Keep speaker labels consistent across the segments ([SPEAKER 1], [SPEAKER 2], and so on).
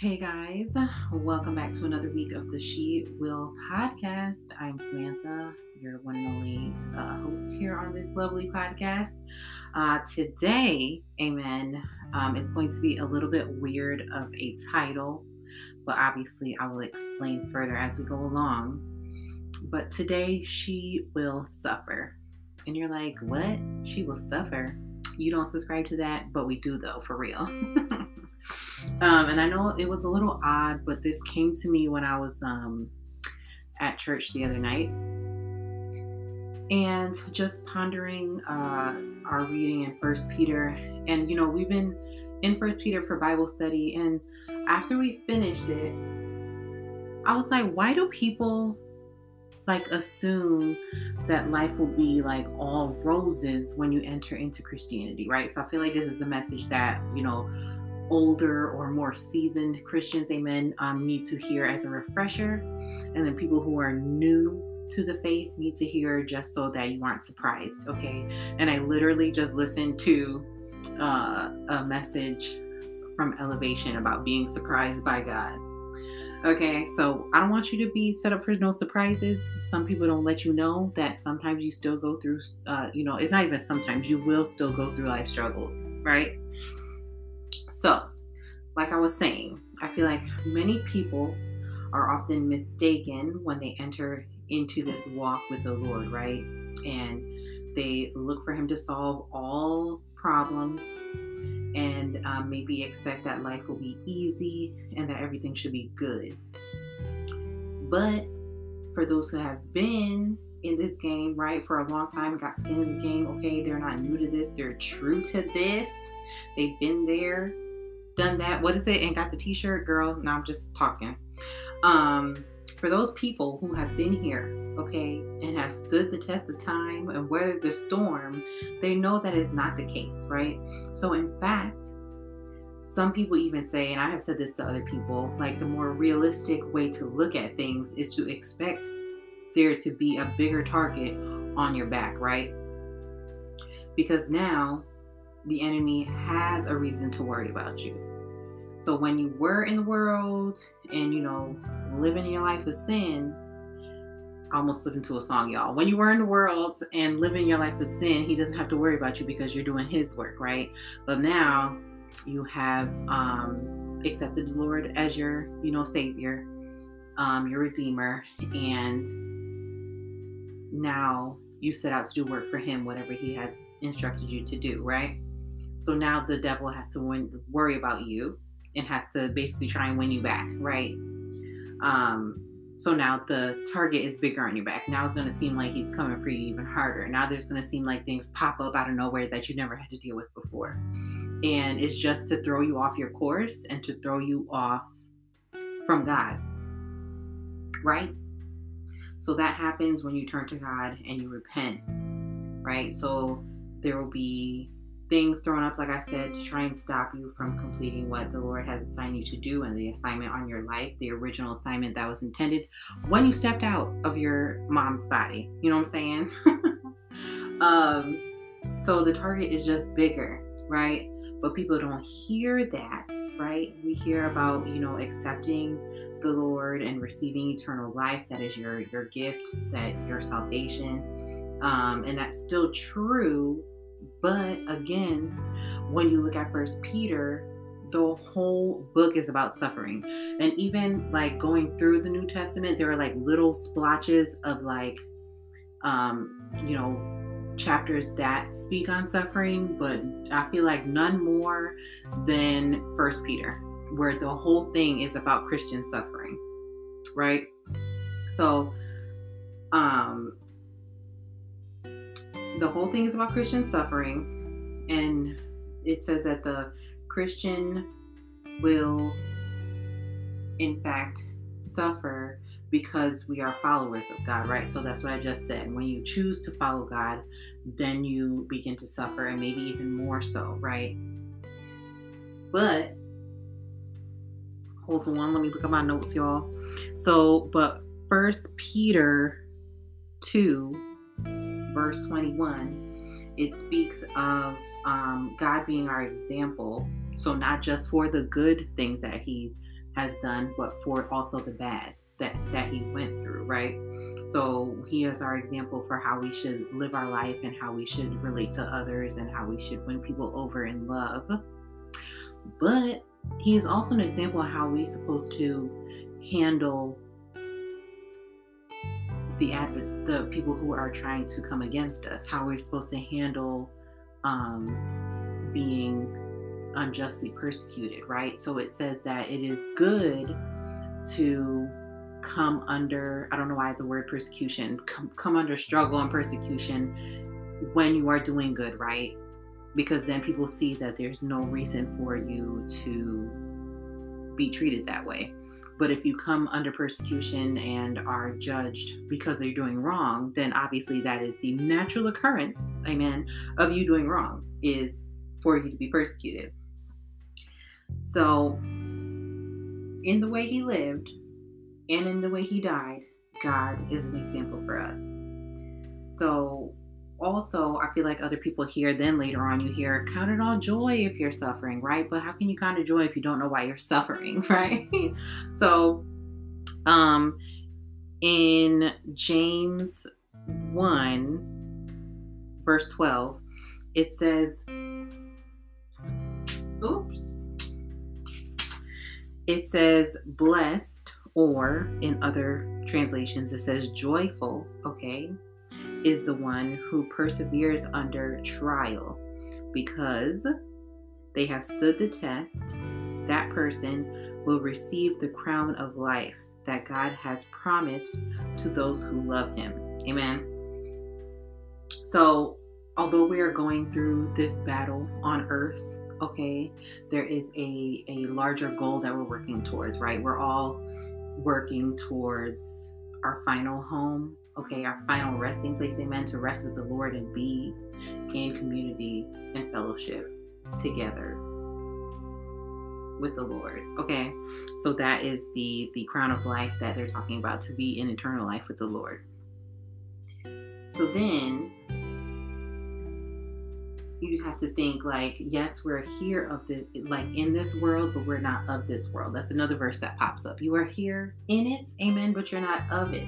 [SPEAKER 1] Hey guys, welcome back to another week of the She Will podcast. I'm Samantha, your one and only uh, host here on this lovely podcast. Uh, today, amen, um, it's going to be a little bit weird of a title, but obviously I will explain further as we go along. But today, she will suffer. And you're like, what? She will suffer? You don't subscribe to that, but we do though, for real. Um, and I know it was a little odd, but this came to me when I was um, at church the other night. And just pondering uh, our reading in First Peter. And, you know, we've been in First Peter for Bible study. And after we finished it, I was like, why do people like assume that life will be like all roses when you enter into Christianity, right? So I feel like this is a message that, you know, older or more seasoned Christians, amen, um, need to hear as a refresher. And then people who are new to the faith need to hear just so that you aren't surprised, okay? And I literally just listened to uh, a message from Elevation about being surprised by God. Okay, so I don't want you to be set up for no surprises. Some people don't let you know that sometimes you still go through, uh, you know, it's not even sometimes, you will still go through life struggles, right? Like I was saying, I feel like many people are often mistaken when they enter into this walk with the Lord, right? And they look for Him to solve all problems and um, maybe expect that life will be easy and that everything should be good. But for those who have been in this game, right, for a long time, got skin in the game, okay, they're not new to this, they're true to this, they've been there, done that. What is it? And got the t-shirt, girl. Now I'm just talking. Um, for those people who have been here, okay, and have stood the test of time and weathered the storm, they know that is not the case, right? So in fact, some people even say, and I have said this to other people, like the more realistic way to look at things is to expect there to be a bigger target on your back, right? Because now the enemy has a reason to worry about you. So when you were in the world and you know living your life of sin, I almost slipped into a song, y'all. When you were in the world and living your life of sin, he doesn't have to worry about you because you're doing his work, right? But now you have um, accepted the Lord as your, you know, Savior, um, your Redeemer, and now you set out to do work for Him, whatever He has instructed you to do, right? So now the devil has to win, worry about you and has to basically try and win you back, right? Um, so now the target is bigger on your back. Now it's going to seem like he's coming for you even harder. Now there's going to seem like things pop up out of nowhere that you never had to deal with before. And it's just to throw you off your course and to throw you off from God, right? So that happens when you turn to God and you repent, right? So there will be things thrown up, like I said, to try and stop you from completing what the Lord has assigned you to do and the assignment on your life, the original assignment that was intended when you stepped out of your mom's body. You know what I'm saying? um, so the target is just bigger, right? But people don't hear that, right? We hear about, you know, accepting the Lord and receiving eternal life. That is your your gift, that your salvation. Um, and that's still true but again, when you look at First Peter, the whole book is about suffering. And even like going through the New Testament, there are like little splotches of like, um, you know, chapters that speak on suffering, but I feel like none more than First Peter, where the whole thing is about Christian suffering, right? So, um, the whole thing is about Christian suffering, and it says that the Christian will, in fact, suffer because we are followers of God, right? So that's what I just said. When you choose to follow God, then you begin to suffer, and maybe even more so, right? But hold on, let me look at my notes, y'all. So, but First Peter 2 verse 21, it speaks of um, God being our example. So, not just for the good things that He has done, but for also the bad that that he went through, right? So he is our example for how we should live our life and how we should relate to others and how we should win people over in love. But he is also an example of how we're supposed to handle the adv- the people who are trying to come against us, how we're supposed to handle um, being unjustly persecuted, right? So it says that it is good to come under, I don't know why the word persecution, come, come under struggle and persecution when you are doing good, right? Because then people see that there's no reason for you to be treated that way. But if you come under persecution and are judged because you're doing wrong, then obviously that is the natural occurrence, amen, of you doing wrong, is for you to be persecuted. So, in the way he lived and in the way he died, God is an example for us. So, also, I feel like other people hear, then later on, you hear, count it all joy if you're suffering, right? But how can you count it joy if you don't know why you're suffering, right? so, um, in James 1, verse 12, it says, oops, it says blessed, or in other translations, it says joyful, okay? Is the one who perseveres under trial because they have stood the test. That person will receive the crown of life that God has promised to those who love Him. Amen. So, although we are going through this battle on earth, okay, there is a, a larger goal that we're working towards, right? We're all working towards our final home, okay, our final resting place, amen, to rest with the Lord and be in community and fellowship together with the Lord. Okay. So that is the the crown of life that they're talking about to be in eternal life with the Lord. So then you have to think like yes we're here of the like in this world but we're not of this world that's another verse that pops up you are here in it amen but you're not of it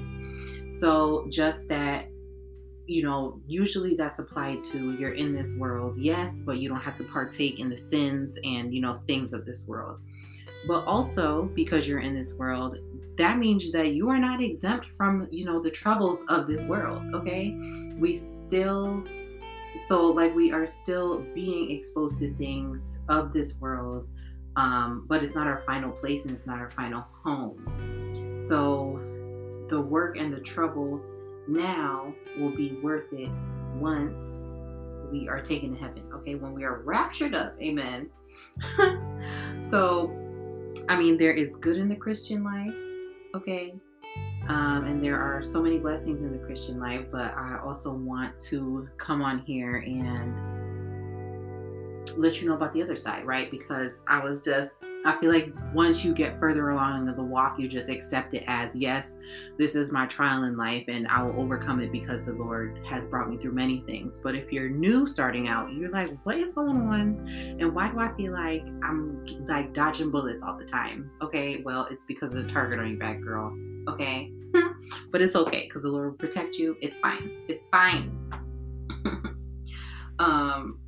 [SPEAKER 1] so just that, you know, usually that's applied to you're in this world, yes, but you don't have to partake in the sins and, you know, things of this world. But also because you're in this world, that means that you are not exempt from, you know, the troubles of this world, okay? We still so like we are still being exposed to things of this world um, but it's not our final place and it's not our final home so the work and the trouble now will be worth it once we are taken to heaven. Okay, when we are raptured up, amen. so, I mean, there is good in the Christian life, okay, um, and there are so many blessings in the Christian life, but I also want to come on here and let you know about the other side, right? Because I was just I feel like once you get further along in the walk, you just accept it as yes, this is my trial in life and I will overcome it because the Lord has brought me through many things. But if you're new starting out, you're like, what is going on? And why do I feel like I'm like dodging bullets all the time? Okay, well, it's because of the target on your back, girl. Okay, but it's okay because the Lord will protect you. It's fine. It's fine. um,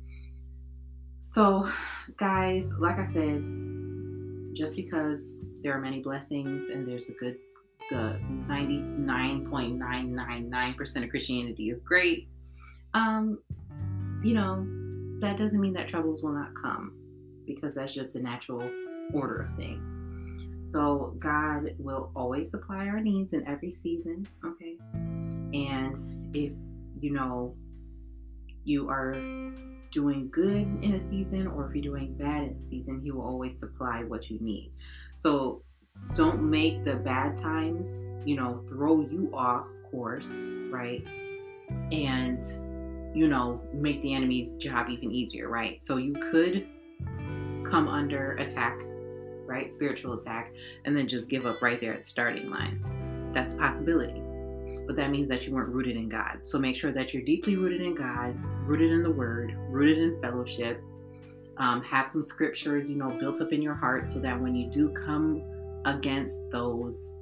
[SPEAKER 1] so, guys, like I said, just because there are many blessings and there's a good the 99.999% of Christianity is great. Um, you know, that doesn't mean that troubles will not come because that's just the natural order of things. So God will always supply our needs in every season, okay? And if you know you are doing good in a season or if you're doing bad in a season, He will always supply what you need. So don't make the bad times, you know, throw you off course, right? And, you know, make the enemy's job even easier, right? So you could come under attack, right? Spiritual attack, and then just give up right there at the starting line. That's a possibility but that means that you weren't rooted in God. So make sure that you're deeply rooted in God, rooted in the Word, rooted in fellowship. Um, have some scriptures, you know, built up in your heart so that when you do come against those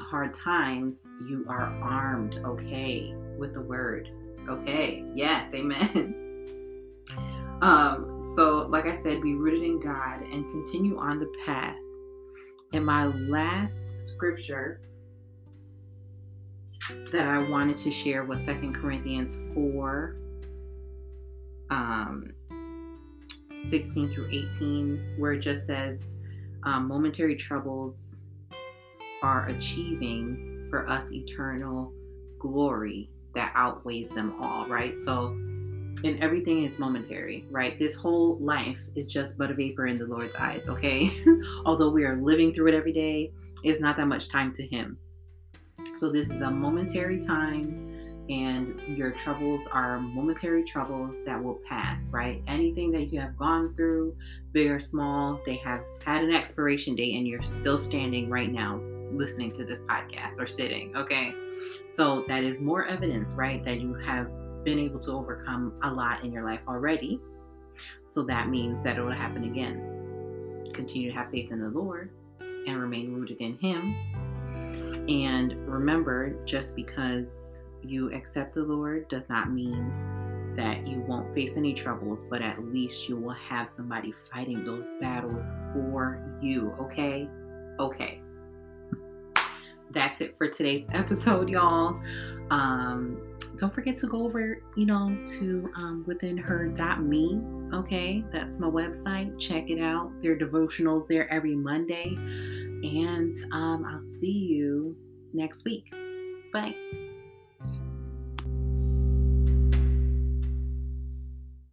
[SPEAKER 1] hard times, you are armed, okay, with the word. Okay, yes, amen. um, so, like I said, be rooted in God and continue on the path. And my last scripture that I wanted to share was Second Corinthians 4 um, 16 through 18, where it just says, um, momentary troubles are achieving for us eternal glory that outweighs them all, right? So, and everything is momentary, right? This whole life is just but a vapor in the Lord's eyes, okay? Although we are living through it every day, it's not that much time to Him. So, this is a momentary time and your troubles are momentary troubles that will pass, right? Anything that you have gone through, big or small, they have had an expiration date and you're still standing right now listening to this podcast or sitting, okay? So that is more evidence, right, that you have been able to overcome a lot in your life already. So that means that it will happen again. Continue to have faith in the Lord and remain rooted in Him. And remember, just because you accept the Lord does not mean that you won't face any troubles, but at least you will have somebody fighting those battles for you. Okay? Okay. That's it for today's episode, y'all. Um, don't forget to go over, you know, to um, withinher.me. Okay, that's my website. Check it out. There are devotionals there every Monday. And um, I'll see you next week. Bye.